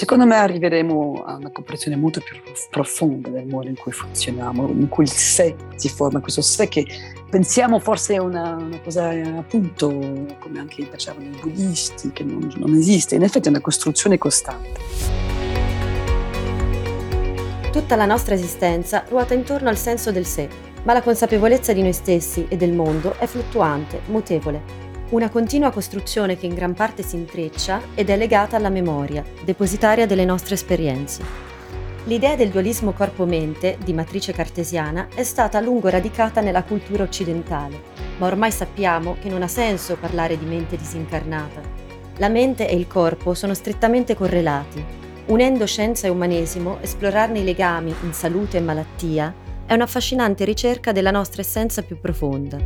secondo me arriveremo a una comprensione molto più profonda del modo in cui funzioniamo, in cui il sé si forma, questo sé che pensiamo forse è una, una cosa appunto come anche dicevano i buddisti, che non, non esiste, in effetti è una costruzione costante. Tutta la nostra esistenza ruota intorno al senso del sé, ma la consapevolezza di noi stessi e del mondo è fluttuante, mutevole. Una continua costruzione che in gran parte si intreccia ed è legata alla memoria, depositaria delle nostre esperienze. L'idea del dualismo corpo-mente, di matrice cartesiana, è stata a lungo radicata nella cultura occidentale, ma ormai sappiamo che non ha senso parlare di mente disincarnata. La mente e il corpo sono strettamente correlati Unendo scienza e umanesimo, esplorarne i legami in salute e malattia è un'affascinante ricerca della nostra essenza più profonda.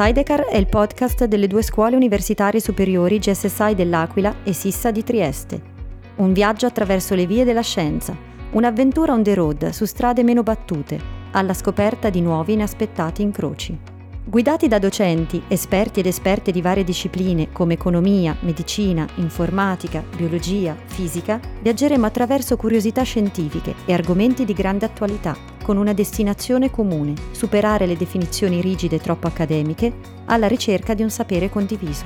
Sidecar è il podcast delle due scuole universitarie superiori GSSI dell'Aquila e Sissa di Trieste. Un viaggio attraverso le vie della scienza, un'avventura on the road su strade meno battute, alla scoperta di nuovi inaspettati incroci. Guidati da docenti, esperti ed esperte di varie discipline come economia, medicina, informatica, biologia, fisica, viaggeremo attraverso curiosità scientifiche e argomenti di grande attualità, con una destinazione comune, superare le definizioni rigide troppo accademiche, alla ricerca di un sapere condiviso.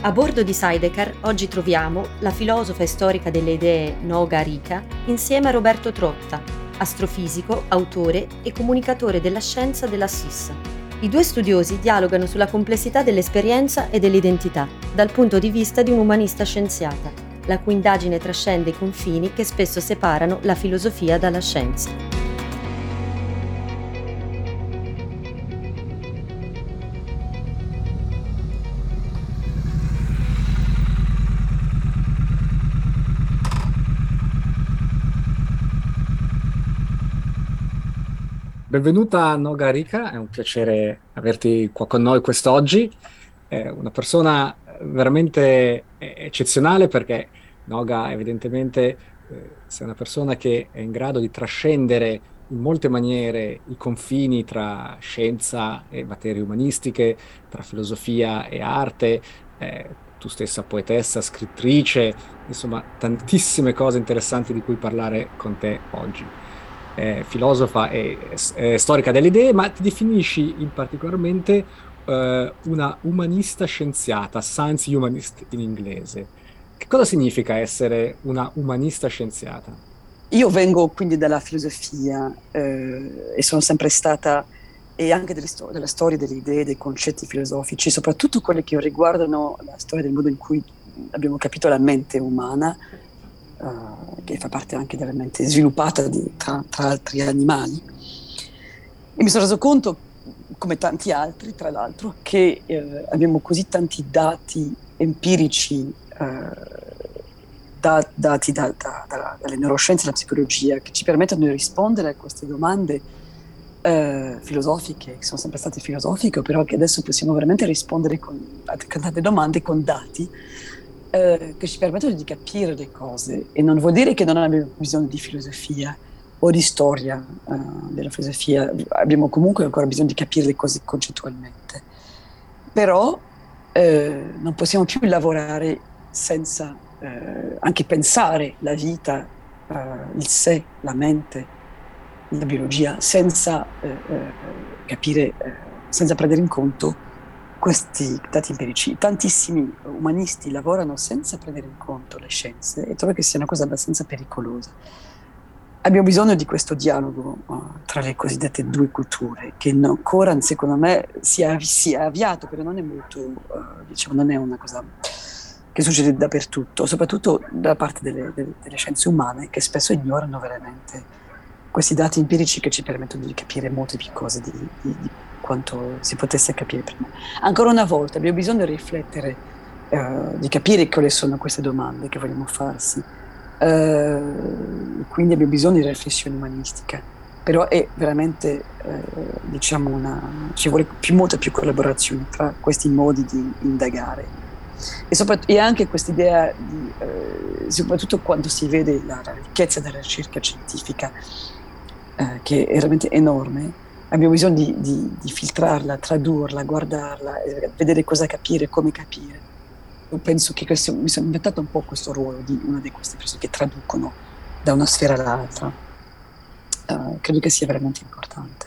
A bordo di Sidecar oggi troviamo la filosofa e storica delle idee Noga Rika insieme a Roberto Trotta, astrofisico, autore e comunicatore della scienza della SIS. I due studiosi dialogano sulla complessità dell'esperienza e dell'identità, dal punto di vista di un'umanista scienziata, la cui indagine trascende i confini che spesso separano la filosofia dalla scienza. Benvenuta Noga Rika, è un piacere averti qua con noi quest'oggi. È una persona veramente eccezionale perché Noga evidentemente eh, sei una persona che è in grado di trascendere in molte maniere i confini tra scienza e materie umanistiche, tra filosofia e arte, eh, tu stessa poetessa, scrittrice, insomma tantissime cose interessanti di cui parlare con te oggi eh, filosofa e eh, storica delle idee, ma ti definisci in particolarmente eh, una umanista scienziata, science humanist in inglese. Che cosa significa essere una umanista scienziata? Io vengo quindi dalla filosofia eh, e sono sempre stata, e anche delle sto- della storia delle idee, dei concetti filosofici, soprattutto quelli che riguardano la storia del modo in cui abbiamo capito la mente umana, uh, che fa parte anche della mente sviluppata di, tra, tra, altri animali. E mi sono reso conto, come tanti altri, tra l'altro, che eh, abbiamo così tanti dati empirici eh, da, dati da, da, dalle neuroscienze e dalla psicologia che ci permettono di rispondere a queste domande eh, filosofiche, che sono sempre state filosofiche, però che adesso possiamo veramente rispondere con, a tante domande con dati eh, che ci permettono di capire le cose e non vuol dire che non abbiamo bisogno di filosofia o di storia eh, della filosofia, abbiamo comunque ancora bisogno di capire le cose concettualmente. Però eh, non possiamo più lavorare senza eh, anche pensare la vita, eh, il sé, la mente, la biologia, senza capire, senza prendere in conto questi dati empirici, tantissimi umanisti lavorano senza prendere in conto le scienze e trovo che sia una cosa abbastanza pericolosa. Abbiamo bisogno di questo dialogo uh, tra le cosiddette due culture, che no, secondo me, si è, si è, avviato, però non è molto, uh, diciamo, non è una cosa che succede dappertutto, soprattutto da parte delle, delle, delle scienze umane, che spesso ignorano veramente questi dati empirici che ci permettono di capire molte più cose di, di quanto si potesse capire prima. Ancora una volta abbiamo bisogno di riflettere, uh, di capire quali sono queste domande che vogliamo farsi. Uh, quindi abbiamo bisogno di riflessione umanistica, però è veramente, uh, diciamo, una, ci vuole più, molta più collaborazione tra questi modi di indagare. E, e anche questa idea, di, soprattutto quando si vede la, la ricchezza della ricerca scientifica, che è veramente enorme, abbiamo bisogno di, di, di filtrarla, tradurla, guardarla, vedere cosa capire, come capire. penso che questo, mi sono inventato un po' questo ruolo di una di queste persone che traducono da una sfera all'altra. Uh, credo che sia veramente importante.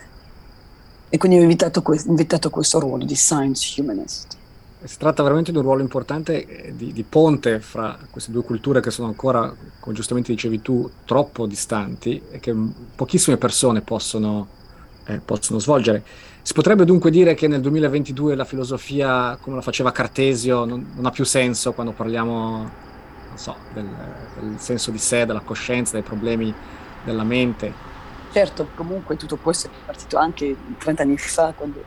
E quindi ho invitato, que- invitato questo ruolo di science humanist. Si tratta veramente di un ruolo importante eh, di, di, ponte fra queste due culture che sono ancora, come giustamente dicevi tu, troppo distanti e che pochissime persone possono, eh, possono svolgere. Si potrebbe dunque dire che nel 2022 la filosofia, come la faceva Cartesio, non, non ha più senso quando parliamo, so, del, del senso di sé, della coscienza, dei problemi della mente. Certo, comunque tutto questo è partito anche 30 anni fa, quando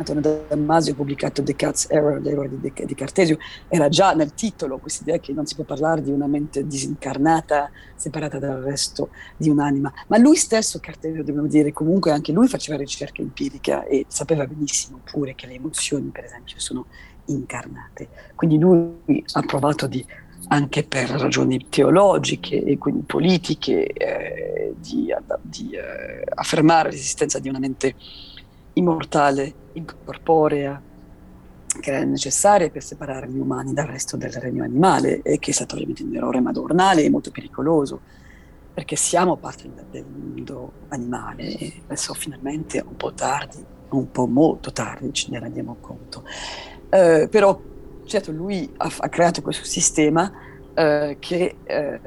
Antonio Damasio ha pubblicato Descartes' Error, l'errore di, di Cartesio, era già nel titolo questa idea che non si può parlare di una mente disincarnata, separata dal resto di un'anima. Ma lui stesso, Cartesio, dobbiamo dire, comunque anche lui faceva ricerca empirica e sapeva benissimo pure che le emozioni, per esempio, sono incarnate. Quindi lui ha provato di anche per ragioni teologiche e quindi politiche, eh, di, di eh, affermare l'esistenza di una mente immortale, incorporea, che era necessaria per separare gli umani dal resto del regno animale e che è stato ovviamente un errore madornale e molto pericoloso, perché siamo parte del mondo animale e adesso finalmente un po' tardi, un po' molto tardi ce ne rendiamo conto. Eh, però certo lui ha, ha creato questo sistema eh, che eh,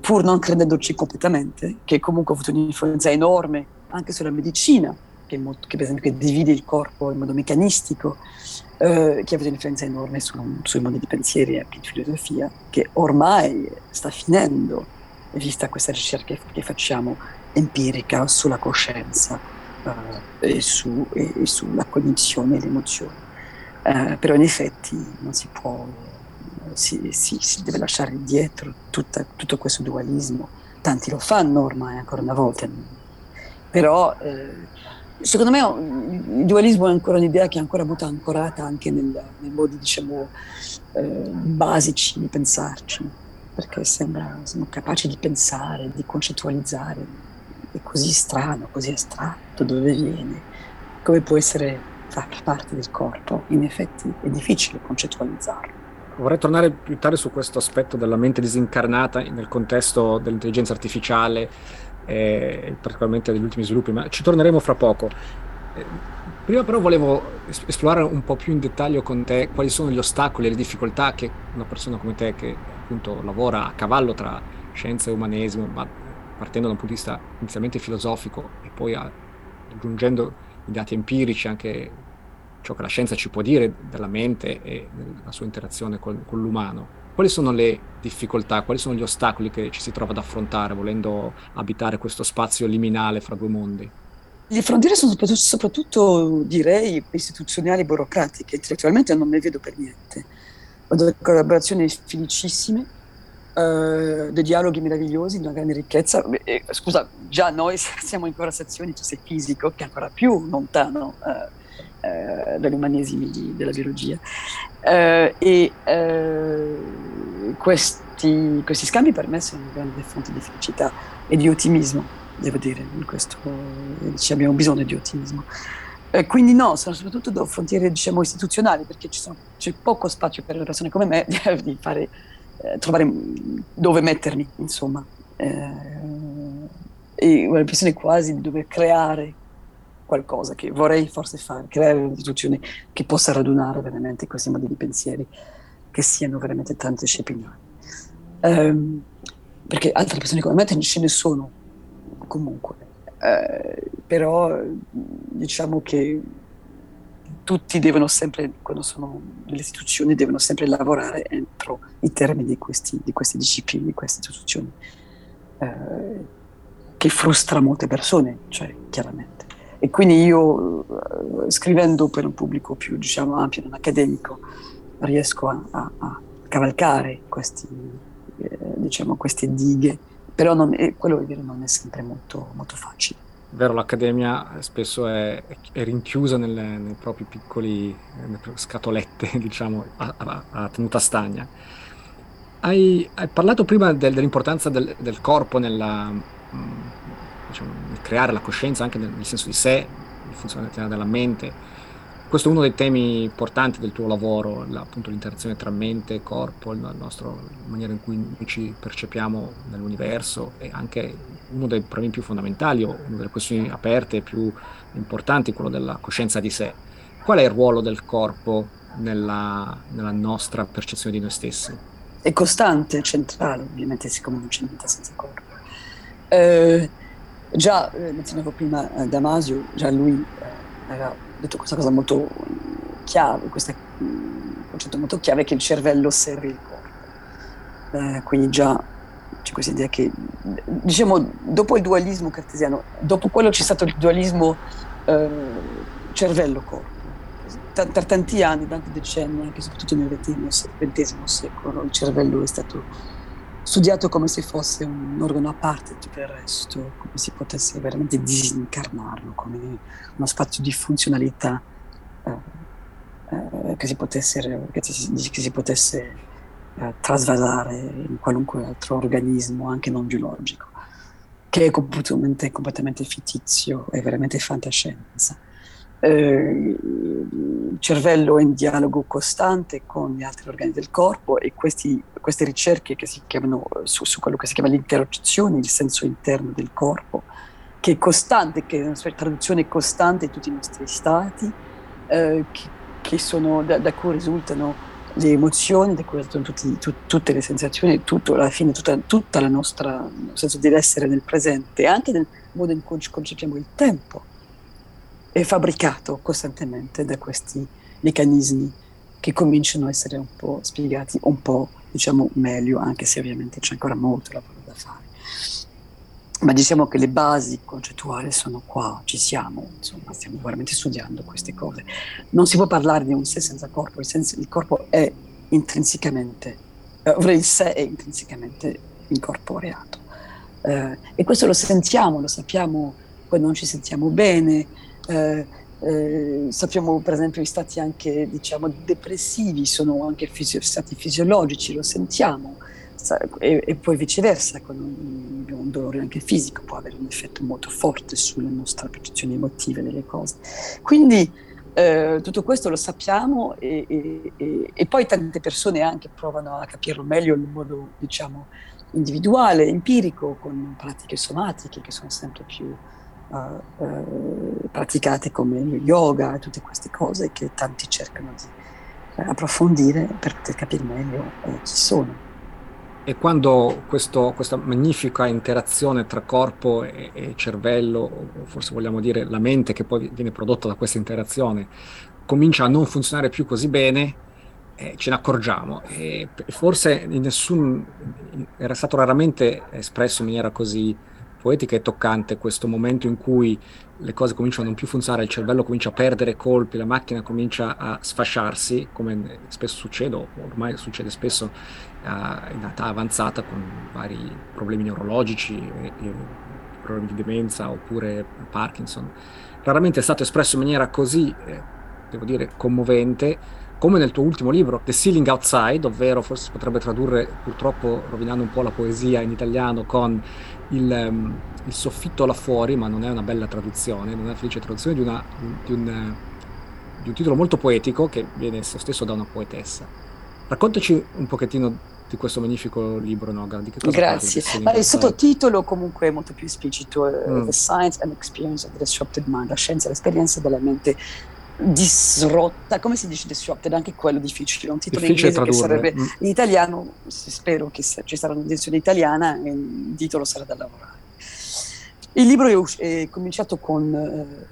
pur non credendoci completamente, che comunque ha avuto un'influenza enorme anche sulla medicina, che, molto, che per esempio che divide il corpo in modo meccanistico, eh, che ha avuto un'influenza enorme su, sui modi di pensiero e anche di filosofia, che ormai sta finendo, vista questa ricerca che facciamo empirica sulla coscienza eh, e, su, e, e, sulla cognizione e le emozioni. Eh, però in effetti non si può, si, si, si deve lasciare indietro tutta, tutto questo dualismo. Tanti lo fanno ormai ancora una volta, però eh, secondo me il dualismo è ancora un'idea che è ancora molto ancorata anche nel, nei modi, diciamo, eh, basici di pensarci, perché sembra, siamo capaci di pensare, di concettualizzare. È così strano, così astratto, dove viene, come può essere far parte del corpo. In effetti è difficile concettualizzarlo. Vorrei tornare più tardi su questo aspetto della mente disincarnata nel contesto dell'intelligenza artificiale eh, particolarmente degli ultimi sviluppi, ma ci torneremo fra poco. Eh, prima però volevo esplorare un po' più in dettaglio con te quali sono gli ostacoli e le difficoltà che una persona come te che appunto lavora a cavallo tra scienza e umanesimo, ma partendo da un punto di vista inizialmente filosofico e poi aggiungendo i dati empirici, anche ciò che la scienza ci può dire della mente e della sua interazione con, con l'umano quali sono le difficoltà, quali sono gli ostacoli che ci si trova ad affrontare volendo abitare questo spazio liminale fra due mondi? Le frontiere sono soprattutto, soprattutto direi, istituzionali e burocratiche. Intellettualmente non ne vedo per niente. Ho delle collaborazioni felicissime, uh, dei dialoghi meravigliosi, di una grande ricchezza. E, scusa, già noi siamo in conversazioni, tu sei fisico, che è ancora più lontano. Uh, eh, dall'umanesimo della biologia. Eh, e eh, questi, questi, scambi per me sono una grande fonte di felicità e di ottimismo, devo dire, questo ci abbiamo bisogno di ottimismo. Eh, quindi no, sono soprattutto da frontiere diciamo, istituzionali, perché sono, c'è poco spazio per le persone come me di fare, eh, trovare dove mettermi, insomma. Eh, e ho l'impressione quasi di dover creare qualcosa che vorrei forse fare, creare un'istituzione che possa radunare veramente questi modi di pensieri, che siano veramente transdisciplinari. Um, perché altre persone come me ce ne sono comunque, uh, però diciamo che tutti devono sempre, quando sono nelle istituzioni, devono sempre lavorare entro i termini di, questi, di queste discipline, di queste istituzioni, uh, che frustra molte persone, cioè chiaramente. E quindi io, eh, scrivendo per un pubblico più diciamo, ampio, non accademico, riesco a, a, a cavalcare questi, eh, diciamo, queste dighe, però non è, quello è vero, non è sempre molto, molto facile. Vero, l'accademia spesso è, è rinchiusa nelle, nei propri piccoli scatolette, diciamo, a, a, a tenuta stagna. Hai, hai parlato prima del, dell'importanza del, del corpo nella, diciamo, creare la coscienza anche nel, nel, senso di sé, il funzionamento della mente. questo è uno dei temi importanti del tuo lavoro, la, appunto l'interazione tra mente e corpo, la maniera in cui noi ci percepiamo nell'universo e anche uno dei problemi più fondamentali o una delle questioni aperte più importanti, quello della coscienza di sé. Qual è il ruolo del corpo nella, nella nostra percezione di noi stessi? È costante, centrale, ovviamente, siccome non c'è niente senza corpo. Eh, già, eh, menzionavo prima eh, Damasio, già lui eh, aveva detto questa cosa molto chiave, questo concetto molto chiave che il cervello serve il corpo. Eh, quindi già c'è questa idea che, diciamo, dopo il dualismo cartesiano, dopo quello c'è stato il dualismo eh, cervello-corpo. per tanti anni, tanti decenni, anche soprattutto nel XX secolo, il cervello è stato studiato come se fosse un organo a parte tutto il resto, come si potesse veramente disincarnarlo, come uno spazio di funzionalità eh, eh, che si potesse, che si, che si potesse eh, trasvalare in qualunque altro organismo, anche non biologico, che è completamente, completamente fittizio, è veramente fantascienza eh, il cervello in dialogo costante con gli altri organi del corpo e questi, queste ricerche che si chiamano su, su, quello che si chiama l'interocezione, il senso interno del corpo, che è costante, che è una traduzione costante di tutti i nostri stati, eh, che, che, sono, da, da, cui risultano le emozioni, da cui risultano tutti, tu, tutte le sensazioni, tutto, alla fine tutta, tutta la nostra senso di essere nel presente, anche nel modo in cui concepiamo il tempo è fabbricato costantemente da questi meccanismi che cominciano a essere un po' spiegati un po' diciamo meglio, anche se ovviamente c'è ancora molto lavoro da fare. Ma diciamo che le basi concettuali sono qua, ci siamo, insomma, stiamo veramente studiando queste cose. Non si può parlare di un sé senza corpo, il, senso, il corpo è intrinsecamente, eh, il sé è intrinsecamente incorporeato. Eh, e questo lo sentiamo, lo sappiamo quando non ci sentiamo bene, eh, eh, sappiamo per esempio gli stati anche diciamo, depressivi sono anche fisio- stati fisiologici, lo sentiamo, e, e, poi viceversa, quando abbiamo un dolore anche fisico può avere un effetto molto forte sulla nostra percezione emotiva delle cose. Quindi eh, tutto questo lo sappiamo e, e, e, poi tante persone anche provano a capirlo meglio in modo diciamo individuale, empirico, con pratiche somatiche che sono sempre più uh, praticate come yoga e tutte queste cose che tanti cercano di uh, approfondire per poter capire meglio uh, chi sono. E quando questo, questa magnifica interazione tra corpo e, e, cervello, forse vogliamo dire la mente che poi viene prodotta da questa interazione, comincia a non funzionare più così bene, eh, ce ne accorgiamo. E forse nessun, era stato raramente espresso in maniera così poetica e toccante questo momento in cui le cose cominciano a non più funzionare, il cervello comincia a perdere colpi, la macchina comincia a sfasciarsi, come spesso succede, o ormai succede spesso uh, in età avanzata con vari problemi neurologici, e, e problemi di demenza oppure Parkinson. Raramente è stato espresso in maniera così, eh, devo dire, commovente, come nel tuo ultimo libro, The Ceiling Outside, ovvero forse si potrebbe tradurre, purtroppo rovinando un po' la poesia in italiano, con il, um, il, soffitto là fuori, ma non è una bella traduzione, non è una felice traduzione di, una, di, un, di un titolo molto poetico che viene esso stesso da una poetessa. Raccontaci un pochettino di questo magnifico libro, Noga. Di che cosa Grazie. Ma il sottotitolo comunque è molto più esplicito, eh, mm. The Science and Experience of the Disrupted Mind, la scienza e l'esperienza della mente disrotta, come si dice disrupted? Anche quello difficile, un titolo difficile inglese che sarebbe mm. in italiano, spero che ci sarà un'edizione italiana e il titolo sarà da lavorare. Il libro è, è cominciato con, eh,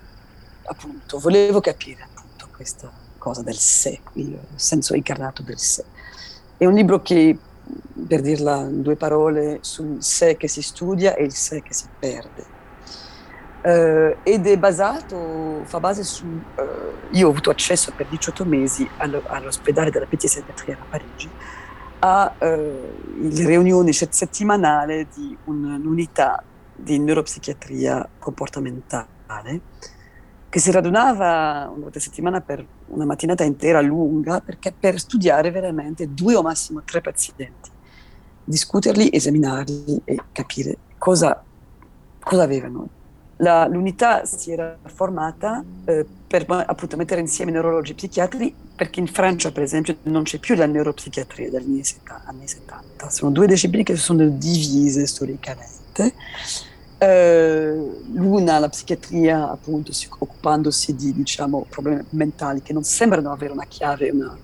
appunto, volevo capire appunto questa cosa del sé, il senso incarnato del sé. È un libro che, per dirla in due parole, sul sé che si studia e il sé che si perde Uh, ed è basato, fa base su, uh, io ho avuto accesso per 18 mesi allo, all'ospedale della Petit Salpêtrière a Parigi, a uh, riunione settimanale di un'unità di neuropsichiatria comportamentale che si radunava una volta a settimana per una mattinata intera lunga perché per studiare veramente due o massimo tre pazienti, discuterli, esaminarli e capire cosa, cosa avevano la, l'unità si era formata eh, per appunto mettere insieme neurologi e psichiatri perché in Francia per esempio non c'è più la neuropsichiatria dagli anni 70, sono due discipline che si sono divise storicamente. Eh, l'una, la psichiatria, appunto, occupandosi di diciamo, problemi mentali che non sembrano avere una chiave, una,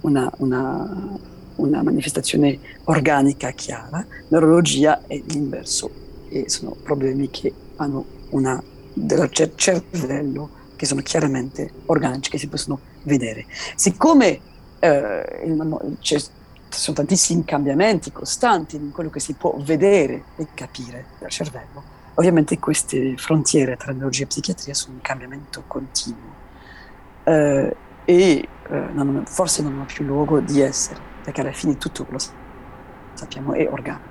una, una, una manifestazione organica chiara, neurologia è l'inverso e sono problemi che hanno una del cervello che sono chiaramente organici, che si possono vedere. Siccome eh, il, ci sono tantissimi cambiamenti costanti in quello che si può vedere e capire dal cervello, ovviamente queste frontiere tra neurologia e psichiatria sono in cambiamento continuo eh, e eh, non, forse non hanno più luogo di essere, perché alla fine tutto lo sappiamo è organico.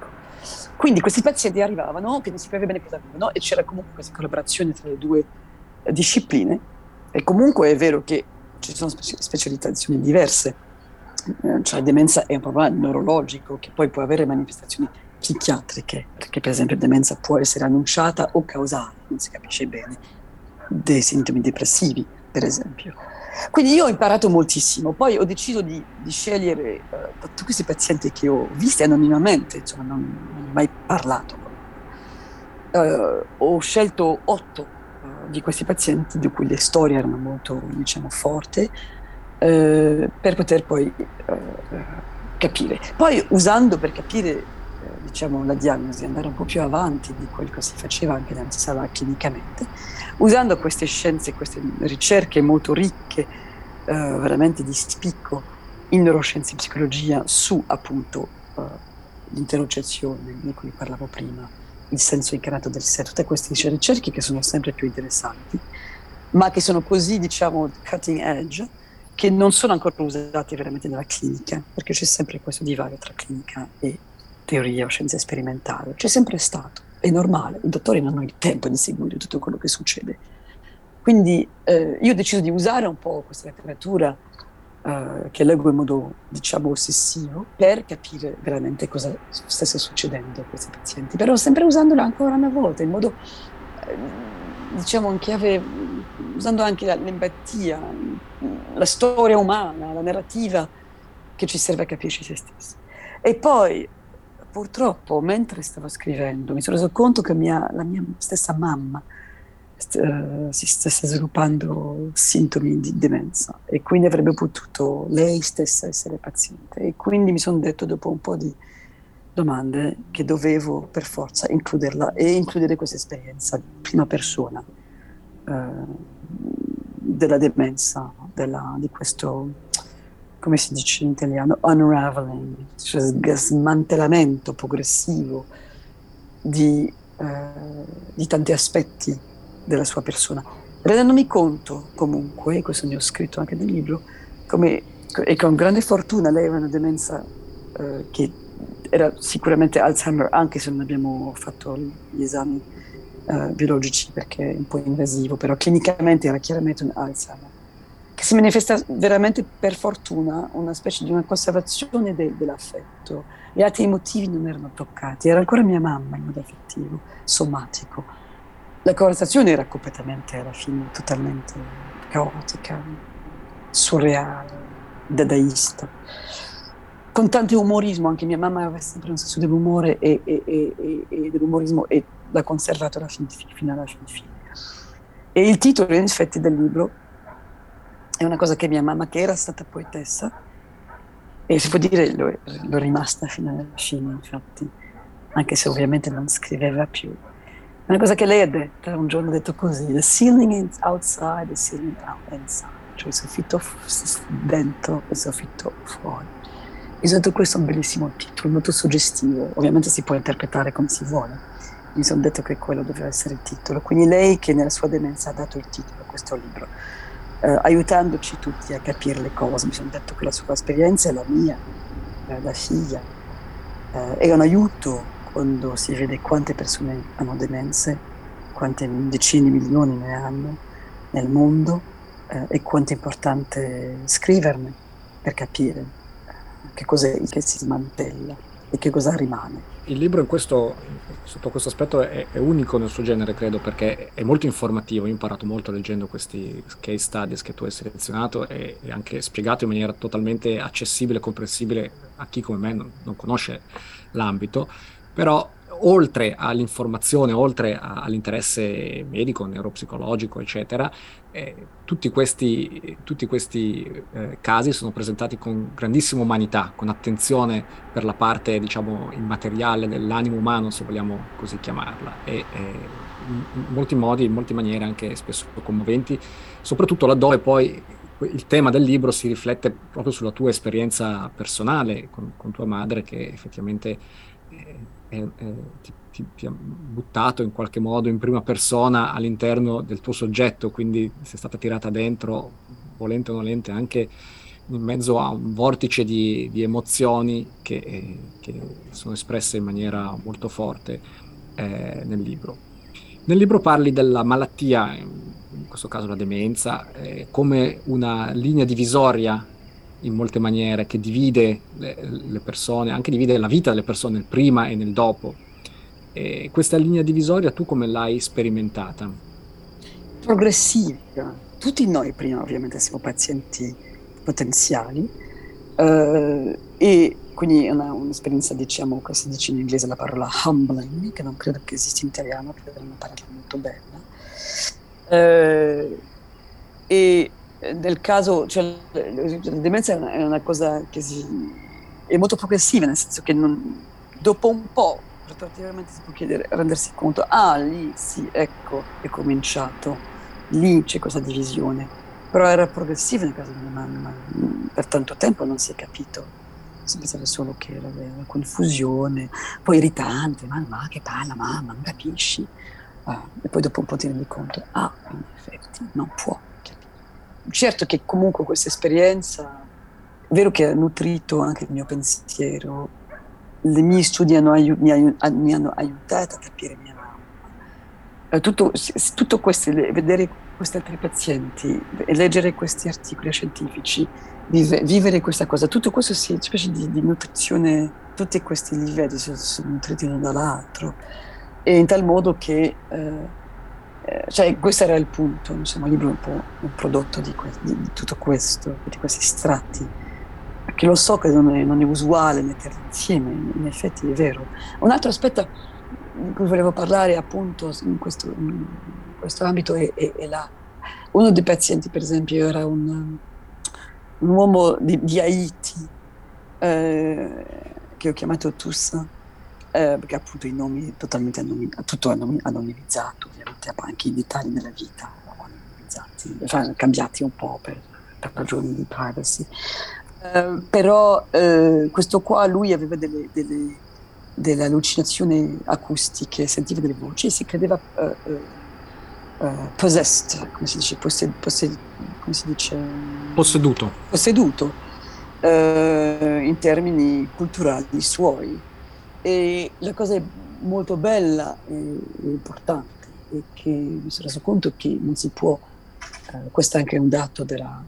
Quindi questi pazienti arrivavano, che non si sapeva bene cosa avevano, e c'era comunque questa collaborazione tra le due discipline. E comunque è vero che ci sono specializzazioni diverse, eh, cioè la demenza è un problema neurologico che poi può avere manifestazioni psichiatriche, perché per esempio la demenza può essere annunciata o causale, non si capisce bene, dei sintomi depressivi, per esempio. Quindi io ho imparato moltissimo, poi ho deciso di, di scegliere da tutti questi pazienti che ho visti anonimamente, insomma non, non ho mai parlato. Uh, ho scelto otto uh, di questi pazienti, di cui le storie erano molto, diciamo, forti, per poter poi capire. Poi usando per capire diciamo, la diagnosi, andare un po' più avanti di quello che si faceva anche nella sala clinicamente, usando queste scienze, queste ricerche molto ricche, eh, veramente di spicco in neuroscienze e psicologia su appunto eh, l'interocezione di cui parlavo prima, il senso incarnato del sé, tutte queste ricerche che sono sempre più interessanti, ma che sono così, diciamo, cutting edge, che non sono ancora usate veramente nella clinica, perché c'è sempre questo divario tra clinica e teoria o scienza sperimentale, c'è sempre stato, è normale, i dottori non hanno il tempo di seguire tutto quello che succede. Quindi eh, io ho deciso di usare un po' questa letteratura eh, che leggo in modo, diciamo, ossessivo per capire veramente cosa stesse succedendo a questi pazienti, però sempre usandola ancora una volta, in modo, eh, diciamo, in chiave, usando anche l'empatia, la storia umana, la narrativa che ci serve a capirci se stessi. E poi purtroppo mentre stavo scrivendo mi sono reso conto che mia, la mia stessa mamma st- uh, si stesse sviluppando sintomi di demenza e quindi avrebbe potuto lei stessa essere paziente. E quindi mi sono detto dopo un po' di domande che dovevo per forza includerla e includere questa esperienza di prima persona uh, della demenza, della, di questo come si dice in italiano, unraveling, cioè smantellamento progressivo di, eh, di tanti aspetti della sua persona, rendendomi conto comunque, questo ne ho scritto anche nel libro, come, e con grande fortuna lei aveva una demenza eh, che era sicuramente Alzheimer, anche se non abbiamo fatto gli esami eh, biologici perché è un po' invasivo, però clinicamente era chiaramente un Alzheimer che si manifesta veramente per fortuna una specie di una conservazione de, dell'affetto. Gli altri motivi non erano toccati, era ancora mia mamma in modo affettivo, somatico. La conversazione era completamente, alla fine, totalmente caotica, surreale, dadaista. Con tanto umorismo, anche mia mamma aveva sempre un senso dell'umore e, e, e, e dell'umorismo e l'ha conservato alla fin, fino alla fin fine. E il titolo, in effetti, del libro è una cosa che mia mamma, che era stata poetessa, e si può dire l'ho, l'ho rimasta fino alla fine, infatti, anche se ovviamente non scriveva più. È una cosa che lei ha detto, un giorno ha detto così, the ceiling is outside, the ceiling inside, cioè il soffitto dentro e il soffitto fuori. Mi sono detto questo è un bellissimo titolo, molto suggestivo, ovviamente si può interpretare come si vuole. Mi sono detto che quello doveva essere il titolo, quindi lei che nella sua demenza ha dato il titolo a questo libro eh, aiutandoci tutti a capire le cose. Mi sono detto che la sua esperienza è la mia, eh, la figlia, eh, è un aiuto quando si vede quante persone hanno demenze, quante decine di milioni ne hanno nel mondo eh, e quanto è importante scriverne per capire eh, che cos'è che si smantella e che cosa rimane. Il libro questo, sotto questo aspetto è, è, unico nel suo genere, credo, perché è molto informativo. Io ho imparato molto leggendo questi case studies che tu hai selezionato e, e anche spiegato in maniera totalmente accessibile e comprensibile a chi come me non, non conosce l'ambito. Però oltre all'informazione, oltre all'interesse medico, neuropsicologico, eccetera, eh, tutti questi, tutti questi eh, casi sono presentati con grandissima umanità, con attenzione per la parte, diciamo, immateriale dell'animo umano, se vogliamo così chiamarla, e eh, in molti modi, in molte maniere anche spesso commoventi, soprattutto laddove poi il tema del libro si riflette proprio sulla tua esperienza personale con, con tua madre, che effettivamente eh, è, è, ti, ti, ti, ha buttato in qualche modo in prima persona all'interno del tuo soggetto, quindi sei stata tirata dentro, volente o nolente, anche in mezzo a un vortice di, di emozioni che, eh, che, sono espresse in maniera molto forte eh, nel libro. Nel libro parli della malattia, in questo caso la demenza, eh, come una linea divisoria in molte maniere, che divide le, le, persone, anche divide la vita delle persone nel prima e nel dopo. E questa linea divisoria tu come l'hai sperimentata? Progressiva. Tutti noi prima ovviamente siamo pazienti potenziali uh, e quindi è una, un'esperienza, diciamo, come si dice in inglese la parola humbling, che non credo che esista in italiano, credo è una parola molto bella. Uh, e nel caso, cioè, la demenza è una, cosa che si, è molto progressiva, nel senso che non, dopo un po' retroattivamente si può chiedere, rendersi conto, ah lì sì, ecco, è cominciato, lì c'è questa divisione, però era progressiva nel caso di mia mamma, per tanto tempo non si è capito, si pensava solo che era una confusione, poi irritante, ma, ma che parla mamma, non capisci? Ah, e poi dopo un po' ti rendi conto, ah, in effetti non può certo che comunque questa esperienza, è vero che ha nutrito anche il mio pensiero, i miei studi hanno aiut- mi, aiut- mi, hanno aiutato a capire mia mamma. Eh, tutto, tutto questo, vedere questi altri pazienti, leggere questi articoli scientifici, vive, vivere questa cosa, tutto questo è una specie di, di, nutrizione, tutti questi livelli sono, sono nutriti uno dall'altro, e in tal modo che... Eh, eh, cioè questo era il punto, insomma, il libro è un po' un prodotto di, que- di, tutto questo, di questi estratti, perché lo so che non è, non è, usuale metterli insieme, in effetti è vero. Un altro aspetto di cui volevo parlare appunto in questo, in questo ambito è, è, è la, uno dei pazienti per esempio era un, un uomo di, di Haiti eh, che ho chiamato Toussaint eh, perché appunto i nomi totalmente anonim- tutto anonim- anonimizzato, ovviamente anche i dettagli della vita anonimizzati, cioè cambiati un po' per, per ragioni di privacy. Eh, però eh, questo qua, lui aveva delle, delle, delle, allucinazioni acustiche, sentiva delle voci e si credeva uh, possessed, come si dice, possed, possed, come si dice? Posseduto. Posseduto. in termini culturali suoi. E la cosa molto bella e importante è che mi sono reso conto che non si può, eh, questo è anche un dato della,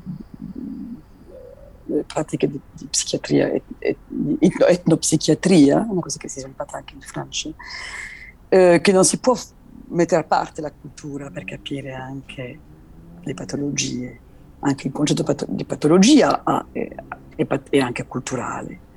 delle pratiche di, di psichiatria e, e di etnopsichiatria, una cosa che si è sviluppata anche in Francia, eh, che non si può mettere a parte la cultura per capire anche le patologie, anche il concetto di patologia è, è, è anche culturale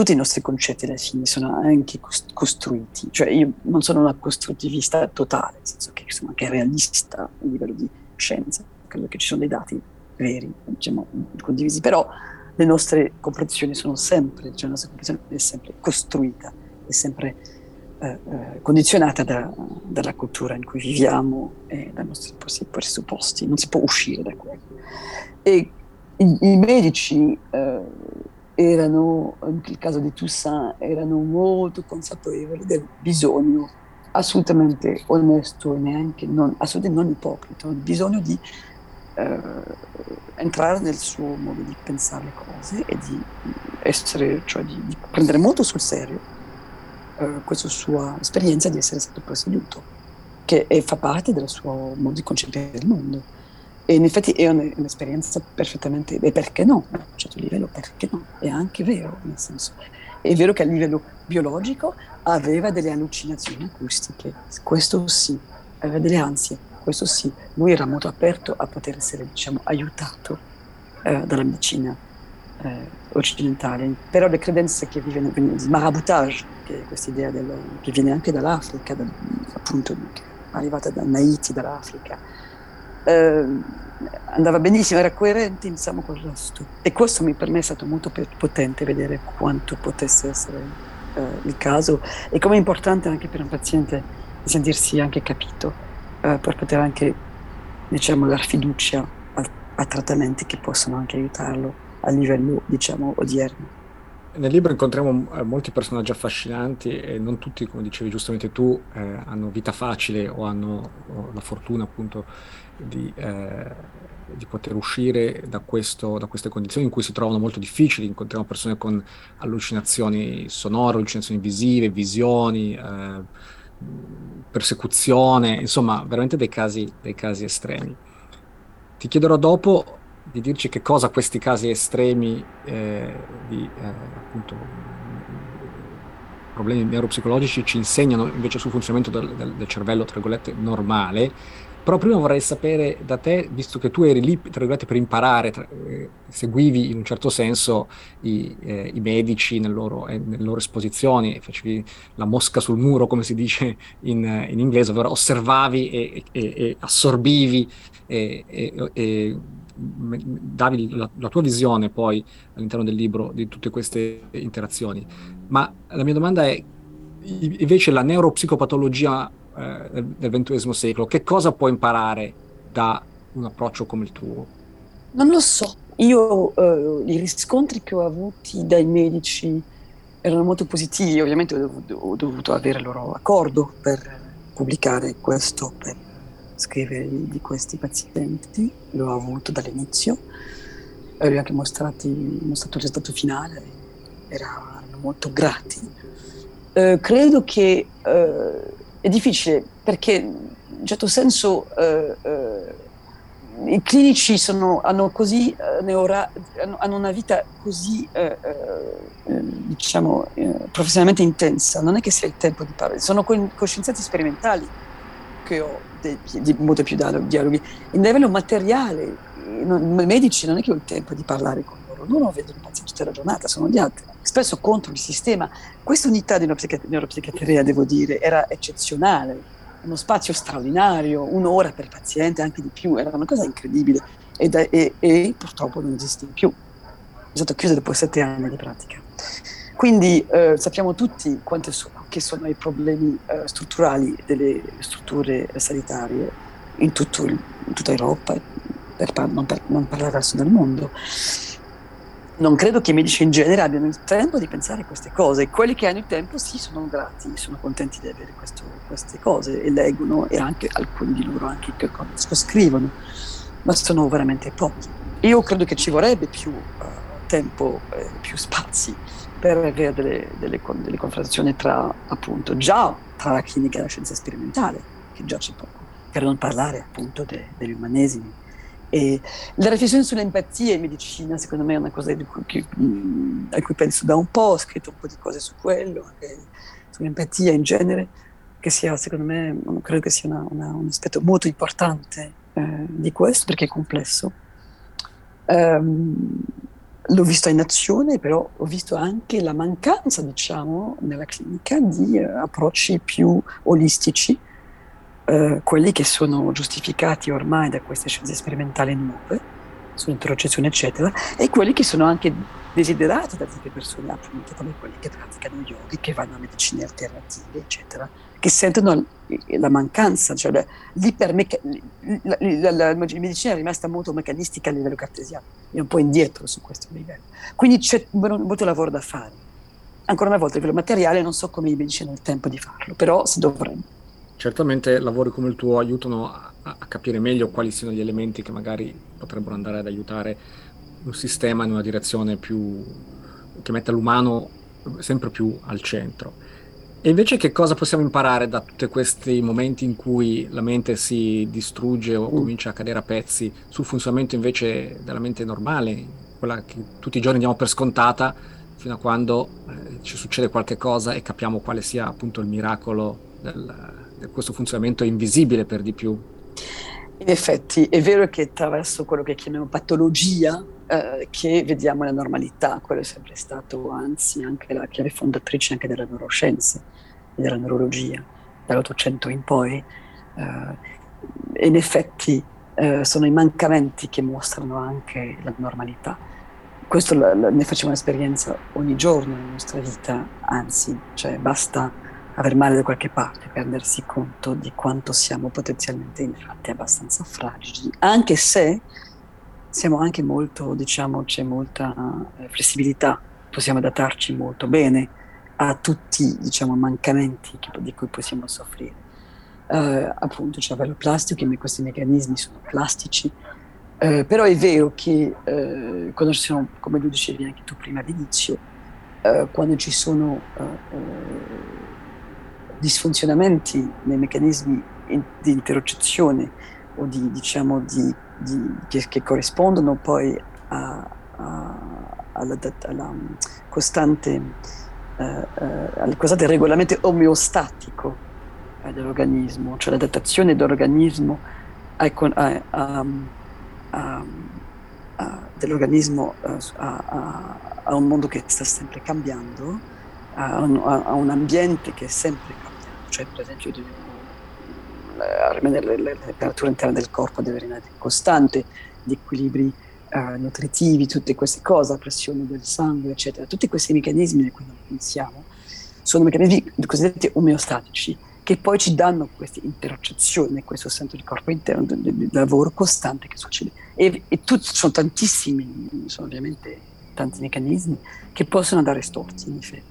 tutti i nostri concetti alla fine sono anche costruiti, cioè io non sono una costruttivista totale, nel senso che sono anche realista a livello di scienza, credo che ci sono dei dati veri, diciamo, condivisi, però le nostre comprensioni sono sempre, cioè la nostra comprensione è sempre costruita, è sempre eh, eh, condizionata da, dalla cultura in cui viviamo e dai nostri presupposti, non si può uscire da quello. E i, i medici eh, erano, nel caso di Toussaint, erano molto consapevoli del bisogno assolutamente onesto e neanche non, assolutamente non ipocrita, il bisogno di eh, entrare nel suo modo di pensare le cose e di essere, cioè di, di prendere molto sul serio eh, questa sua esperienza di essere stato posseduto, che è, fa parte del suo modo di concepire il mondo. E in effetti è un'esperienza perfettamente, e perché no? A un certo livello perché no? È anche vero, nel senso. È vero che a livello biologico aveva delle allucinazioni acustiche, questo sì, aveva delle ansie, questo sì. Lui era molto aperto a poter essere, diciamo, aiutato eh, dalla medicina eh, occidentale. Però le credenze che vivono, il maraboutage, che è questa idea del, che viene anche dall'Africa, da, appunto, arrivata da Haiti, dall'Africa, eh, andava benissimo, era coerente insomma, con il resto. E questo mi per me è stato molto potente vedere quanto potesse essere eh, il caso e come è importante anche per un paziente sentirsi anche capito, eh, per poter anche diciamo, dar fiducia a, a trattamenti che possono anche aiutarlo a livello diciamo odierno. Nel libro incontriamo eh, molti personaggi affascinanti e non tutti, come dicevi giustamente tu, eh, hanno vita facile o hanno o la fortuna appunto di, eh, di poter uscire da, questo, da, queste condizioni in cui si trovano molto difficili. Incontriamo persone con allucinazioni sonore, allucinazioni visive, visioni, eh, persecuzione, insomma veramente dei casi, dei casi estremi. Ti chiederò dopo di dirci che cosa questi casi estremi eh, di eh, appunto, problemi neuropsicologici ci insegnano invece sul funzionamento del, del, del cervello, tra virgolette, normale. Però prima vorrei sapere da te, visto che tu eri lì, tra virgolette, per imparare, tra, eh, seguivi in un certo senso i, eh, i medici nel loro, eh, nelle loro esposizioni, facevi la mosca sul muro, come si dice in, in inglese, ovvero osservavi e, e, e assorbivi e, e davi la, la, tua visione poi all'interno del libro di tutte queste interazioni. Ma la mia domanda è, invece la neuropsicopatologia eh, del XXI secolo, che cosa può imparare da un approccio come il tuo? Non lo so. Io eh, i riscontri che ho avuti dai medici erano molto positivi, ovviamente ho dovuto, avere il loro accordo per pubblicare questo, per scrivere di questi pazienti, l'ho avuto dall'inizio, ho anche mostrato il risultato finale, erano molto grati. Eh, credo che eh, è difficile perché in un certo senso eh, eh i clinici sono, hanno, così, eh, neura, hanno, una vita così diciamo, professionalmente intensa, non è che sia il tempo di parlare, sono coscienziati sperimentali che ho di, di molto più dialoghi. In livello materiale, i medici non è che ho il tempo di parlare con loro, loro vedono i pazienti tutta la giornata, sono gli altri, spesso contro il sistema. Questa unità di neuropsichiatria, devo dire, era eccezionale, uno spazio straordinario, un'ora per paziente, anche di più, era una cosa incredibile e, da, e, e purtroppo non esiste più. È stato chiuso dopo sette anni di pratica. Quindi eh, sappiamo tutti quanti sono, che sono i problemi eh, strutturali delle strutture sanitarie in, tutto in tutta Europa, per non, per, non parlare del resto del mondo. Non credo che i medici in genere abbiano il tempo di pensare a queste cose. Quelli che hanno il tempo sì, sono grati, sono contenti di avere questo, queste cose e leggono e anche alcuni di loro anche che scrivono, ma sono veramente pochi. Io credo che ci vorrebbe più uh, tempo, eh, più spazi per avere delle, delle, delle conversazioni tra, appunto, già tra la clinica e la scienza sperimentale, che già c'è poco, per non parlare appunto de, degli umanesimi. E la riflessione sull'empatia in medicina, secondo me, è una cosa cui, mm, a cui penso da un po', ho scritto un po' di cose su quello, anche sull'empatia in genere, che sia, secondo me, credo che sia una, una, un aspetto molto importante eh, di questo, perché è complesso. Um, l'ho visto in azione, però ho visto anche la mancanza, diciamo, nella clinica di eh, approcci più olistici, eh, quelli che sono giustificati ormai da queste scienze sperimentali nuove, sull'interrogazione, eccetera, e quelli che sono anche desiderati da tante persone, appunto, come quelli che praticano yoga, che vanno a medicine alternative, eccetera che sentono la mancanza, cioè la, la, la, medicina è rimasta molto meccanistica a livello cartesiano, è un po' indietro su questo livello. Quindi c'è molto lavoro da fare. Ancora una volta, livello materiale non so come i medici hanno il tempo di farlo, però si dovrebbe. Certamente lavori come il tuo aiutano a, a capire meglio quali siano gli elementi che magari potrebbero andare ad aiutare un sistema in una direzione più che metta l'umano sempre più al centro. E invece che cosa possiamo imparare da tutti questi momenti in cui la mente si distrugge o mm. comincia a cadere a pezzi sul funzionamento invece della mente normale, quella che tutti i giorni diamo per scontata, fino a quando eh, ci succede qualche cosa e capiamo quale sia appunto il miracolo del, di questo funzionamento invisibile per di più. In effetti è vero che attraverso quello che chiamiamo patologia eh, che vediamo la normalità, quello è sempre stato anzi anche la chiave fondatrice anche delle neuroscienze e della neurologia, dall'Ottocento in poi. Eh, in effetti eh, sono i mancamenti che mostrano anche la normalità. Questo la, la, ne facciamo un'esperienza ogni giorno nella nostra vita, anzi, cioè basta aver male da qualche parte rendersi conto di quanto siamo potenzialmente inerti, abbastanza fragili, anche se siamo anche molto, diciamo, c'è molta eh, flessibilità, possiamo adattarci molto bene a tutti, diciamo, mancamenti di cui possiamo soffrire. Uh, appunto il cervello plastico, questi meccanismi sono plastici, uh, però è vero che uh, quando ci sono, come tu dicevi anche tu prima all'inizio, quando ci sono disfunzionamenti nei meccanismi in, di interocezione o di, diciamo, di, di, che, che, corrispondono poi a, a, alla, alla, costante, eh, eh, al costante regolamento omeostatico eh, dell'organismo, cioè l'adattazione dell'organismo a, dell'organismo eh, a, un mondo che sta sempre cambiando, a un, a un ambiente che è sempre cambiando cioè per esempio la, la temperatura interna del corpo deve rimanere costante, gli equilibri uh, nutritivi, tutte queste cose, la pressione del sangue, eccetera. Tutti questi meccanismi di cui non pensiamo sono meccanismi cosiddetti omeostatici che poi ci danno questa intercezione, questo senso di corpo interno, del lavoro costante che succede. E, e tutti, sono tantissimi, sono ovviamente tanti meccanismi che possono andare storti in effetti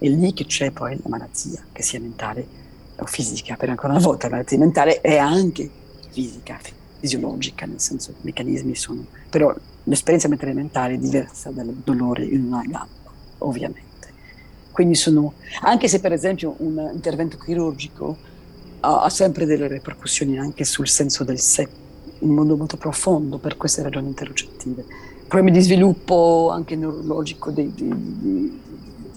è lì che c'è poi la malattia, che sia mentale o fisica, per ancora una volta la malattia mentale è anche fisica, fisiologica, nel senso che i meccanismi sono... però l'esperienza mentale mentale è diversa dal dolore in una gamba, ovviamente. Quindi sono, anche se per esempio un intervento chirurgico ha, ha sempre delle ripercussioni anche sul senso del sé, in modo molto profondo per queste ragioni interocettive. Problemi di sviluppo anche neurologico dei, dei, dei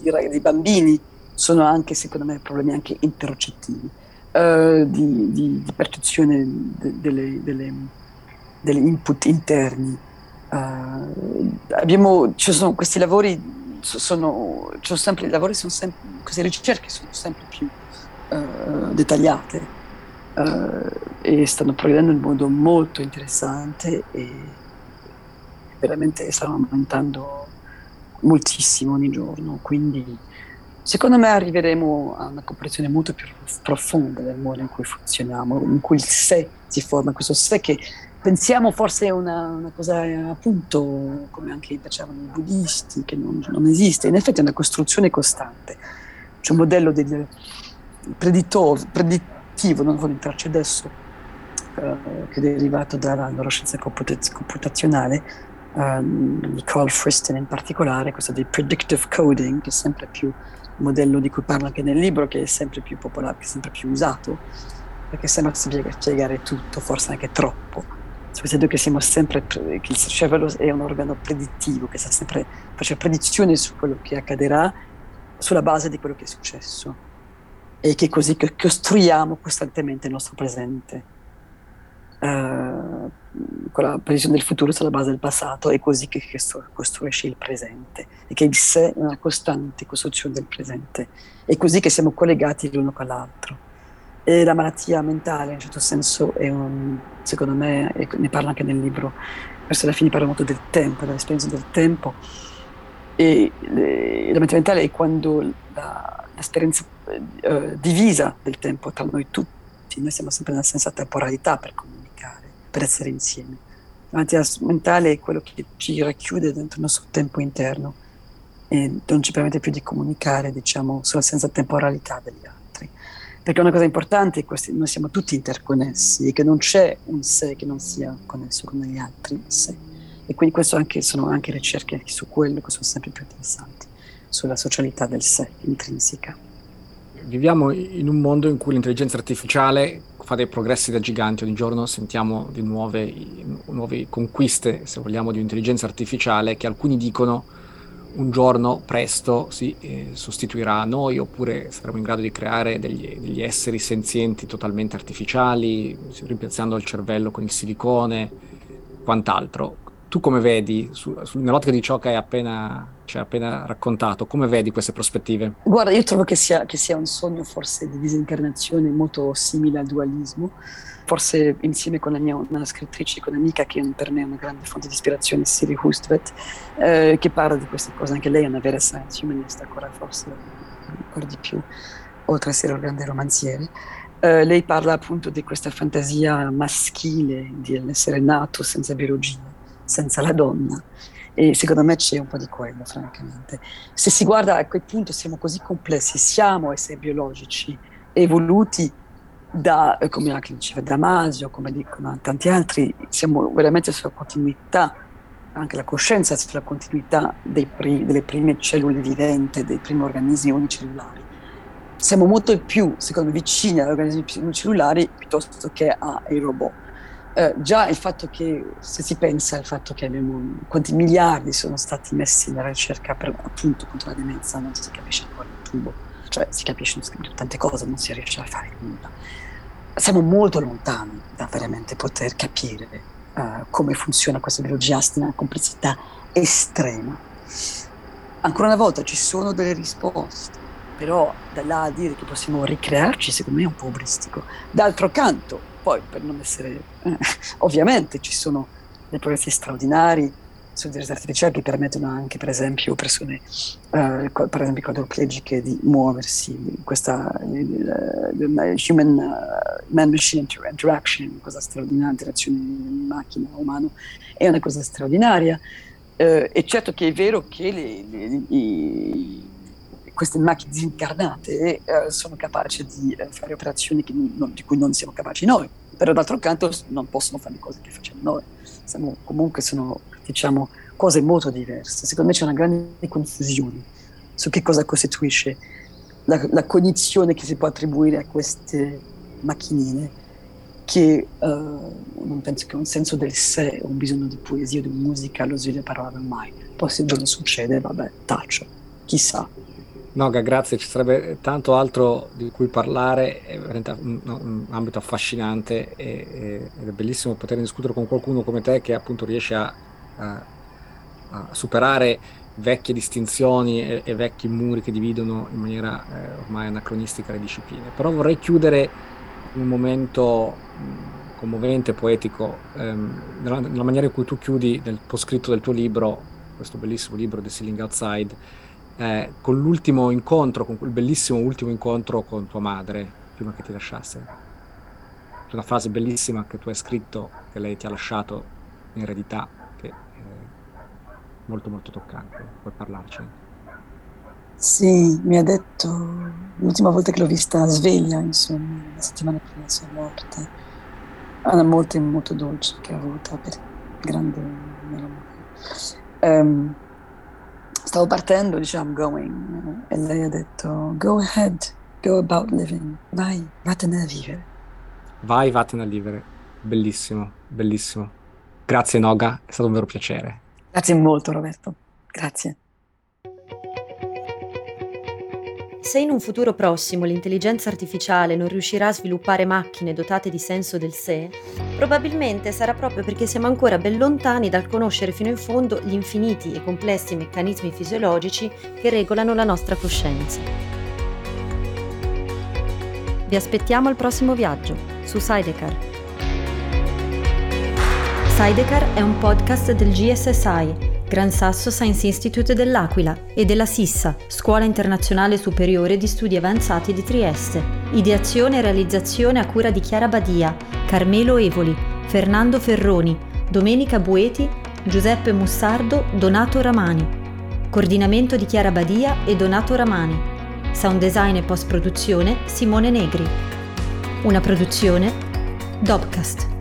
di, di bambini sono anche, secondo me, problemi anche interocettivi, uh, di, di, di, percezione de, delle, delle, delle, input interni. Uh, abbiamo, ci sono questi lavori, sono, sono sempre, lavori sono sempre, queste ricerche sono sempre più uh, dettagliate e stanno progredendo in modo molto interessante e veramente stanno aumentando moltissimo ogni giorno, quindi secondo me arriveremo a una comprensione molto più profonda del modo in cui funzioniamo, in cui il sé si forma, questo sé che pensiamo forse è una, una cosa appunto come anche facevano i buddisti, che non, non, esiste, in effetti è una costruzione costante, c'è un modello del predittivo, non voglio entrarci adesso, eh, che è derivato dalla neuroscienza computazionale, um, di Carl Friston in particolare, questo di predictive coding, che è sempre più il modello di cui parla anche nel libro, che è sempre più popolare, che è sempre più usato, perché sembra spiegare tutto, forse anche troppo. Succede che siamo sempre, che il cervello è un organo predittivo, che sta sempre facendo predizioni su quello che accadrà sulla base di quello che è successo e che così costruiamo costantemente il nostro presente. Uh, con la previsione del futuro sulla base del passato, è così che costruisce il presente e che il sé è una costante costruzione del presente, è così che siamo collegati l'uno con l'altro. E la malattia mentale, in un certo senso, un, secondo me, ne parla anche nel libro, verso la fine parla molto del tempo, dell'esperienza del tempo, e le, la malattia mentale è quando la, l'esperienza eh, divisa del tempo tra noi tutti, noi siamo sempre nella stessa temporalità per comunicare per essere insieme. La malattia mentale è quello che ci racchiude dentro il nostro tempo interno e non ci permette più di comunicare, diciamo, sulla senza temporalità degli altri. Perché una cosa importante è che noi siamo tutti interconnessi e che non c'è un sé che non sia connesso con gli altri sé. E quindi questo anche, sono anche ricerche su quello che sono sempre più interessanti, sulla socialità del sé intrinseca. Viviamo in un mondo in cui l'intelligenza artificiale fa dei progressi da giganti, ogni giorno sentiamo di nuove, nuove conquiste, se vogliamo, di intelligenza artificiale che alcuni dicono un giorno presto si eh, sostituirà a noi oppure saremo in grado di creare degli, degli, esseri senzienti totalmente artificiali, rimpiazzando il cervello con il silicone, quant'altro. Tu come vedi, su, su, nell'ottica di ciò che hai appena, cioè, appena, raccontato, come vedi queste prospettive? Guarda, io trovo che sia, che sia un sogno forse di disincarnazione molto simile al dualismo forse insieme con la mia una scrittrice, con un'amica che per me è una grande fonte di ispirazione, Siri Hustvedt, eh, che parla di queste cose, anche lei è una vera science humanist, ancora forse ancora di più, oltre ad essere un grande romanziere. Eh, lei parla appunto di questa fantasia maschile di essere nato senza biologia, senza la donna. E secondo me c'è un po' di quello, francamente. Se si guarda a quel punto siamo così complessi, siamo esseri biologici, evoluti da, eh, come anche diceva Damasio, come dicono tanti altri, siamo veramente sulla continuità, anche la coscienza sulla continuità pri- delle prime cellule viventi, dei primi organismi unicellulari. Siamo molto più, secondo me, vicini agli organismi unicellulari piuttosto che ai robot. Eh, già il fatto che, se si pensa al fatto che abbiamo, quanti miliardi sono stati messi nella ricerca per, appunto contro la demenza, non si capisce ancora il tubo, cioè si capiscono tante cose, non si riesce a fare nulla siamo molto lontani da veramente poter capire uh, come funziona questa biologia una complessità estrema. Ancora una volta ci sono delle risposte, però da là a dire che possiamo ricrearci, secondo me è un po' obristico. D'altro canto, poi per non essere... Eh, ovviamente ci sono dei progressi straordinari, intelligenze artificiali che permettono anche, per esempio, persone, uh, per esempio quadriplegiche, di muoversi, questa uh, human uh, man-machine interaction, cosa straordinaria, interazione macchina-umano, è una cosa straordinaria. e certo che è vero che le, le, le, queste macchine disincarnate sono capaci di fare operazioni non, di cui non siamo capaci noi, però d'altro canto non possono fare le cose che facciamo noi. Siamo, comunque sono diciamo, cose molto diverse. Secondo me c'è una grande confusione su che cosa costituisce la, la cognizione che si può attribuire a queste macchinine che uh, non penso che un senso del sé, un bisogno di poesia, di musica, lo parola mai. Poi se un giorno succede, vabbè, taccio, chissà. Noga, grazie, ci sarebbe tanto altro di cui parlare, è veramente un, un ambito affascinante e, ed è bellissimo poter discutere con qualcuno come te che appunto riesce a a, a superare vecchie distinzioni e, e, vecchi muri che dividono in maniera eh, ormai anacronistica le discipline. Però vorrei chiudere un momento commovente, poetico, ehm, nella, nella, maniera in cui tu chiudi nel poscritto del tuo libro, questo bellissimo libro, The Ceiling Outside, eh, con l'ultimo incontro, con quel bellissimo ultimo incontro con tua madre, prima che ti lasciasse. Una frase bellissima che tu hai scritto, che lei ti ha lasciato in eredità, molto molto toccante. Puoi parlarcene? Sì, mi ha detto l'ultima volta che l'ho vista sveglia, insomma, la settimana prima della sua morte. È una morte molto dolce che ha avuto per grande melancolia. Um, stavo partendo, diciamo, going, e lei ha detto, go ahead, go about living, vai, vattene a vivere. Vai, vattene a vivere. Bellissimo, bellissimo. Grazie Noga, è stato un vero piacere. Grazie molto Roberto, grazie. Se in un futuro prossimo l'intelligenza artificiale non riuscirà a sviluppare macchine dotate di senso del sé, probabilmente sarà proprio perché siamo ancora ben lontani dal conoscere fino in fondo gli infiniti e complessi meccanismi fisiologici che regolano la nostra coscienza. Vi aspettiamo al prossimo viaggio su Sidecar. Sidecar è un podcast del GSSI, Gran Sasso Science Institute dell'Aquila, e della SISSA, Scuola Internazionale Superiore di Studi Avanzati di Trieste. Ideazione e realizzazione a cura di Chiara Badia, Carmelo Evoli, Fernando Ferroni, Domenica Bueti, Giuseppe Mussardo, Donato Ramani. Coordinamento di Chiara Badia e Donato Ramani. Sound design e post produzione Simone Negri. Una produzione Dobcast.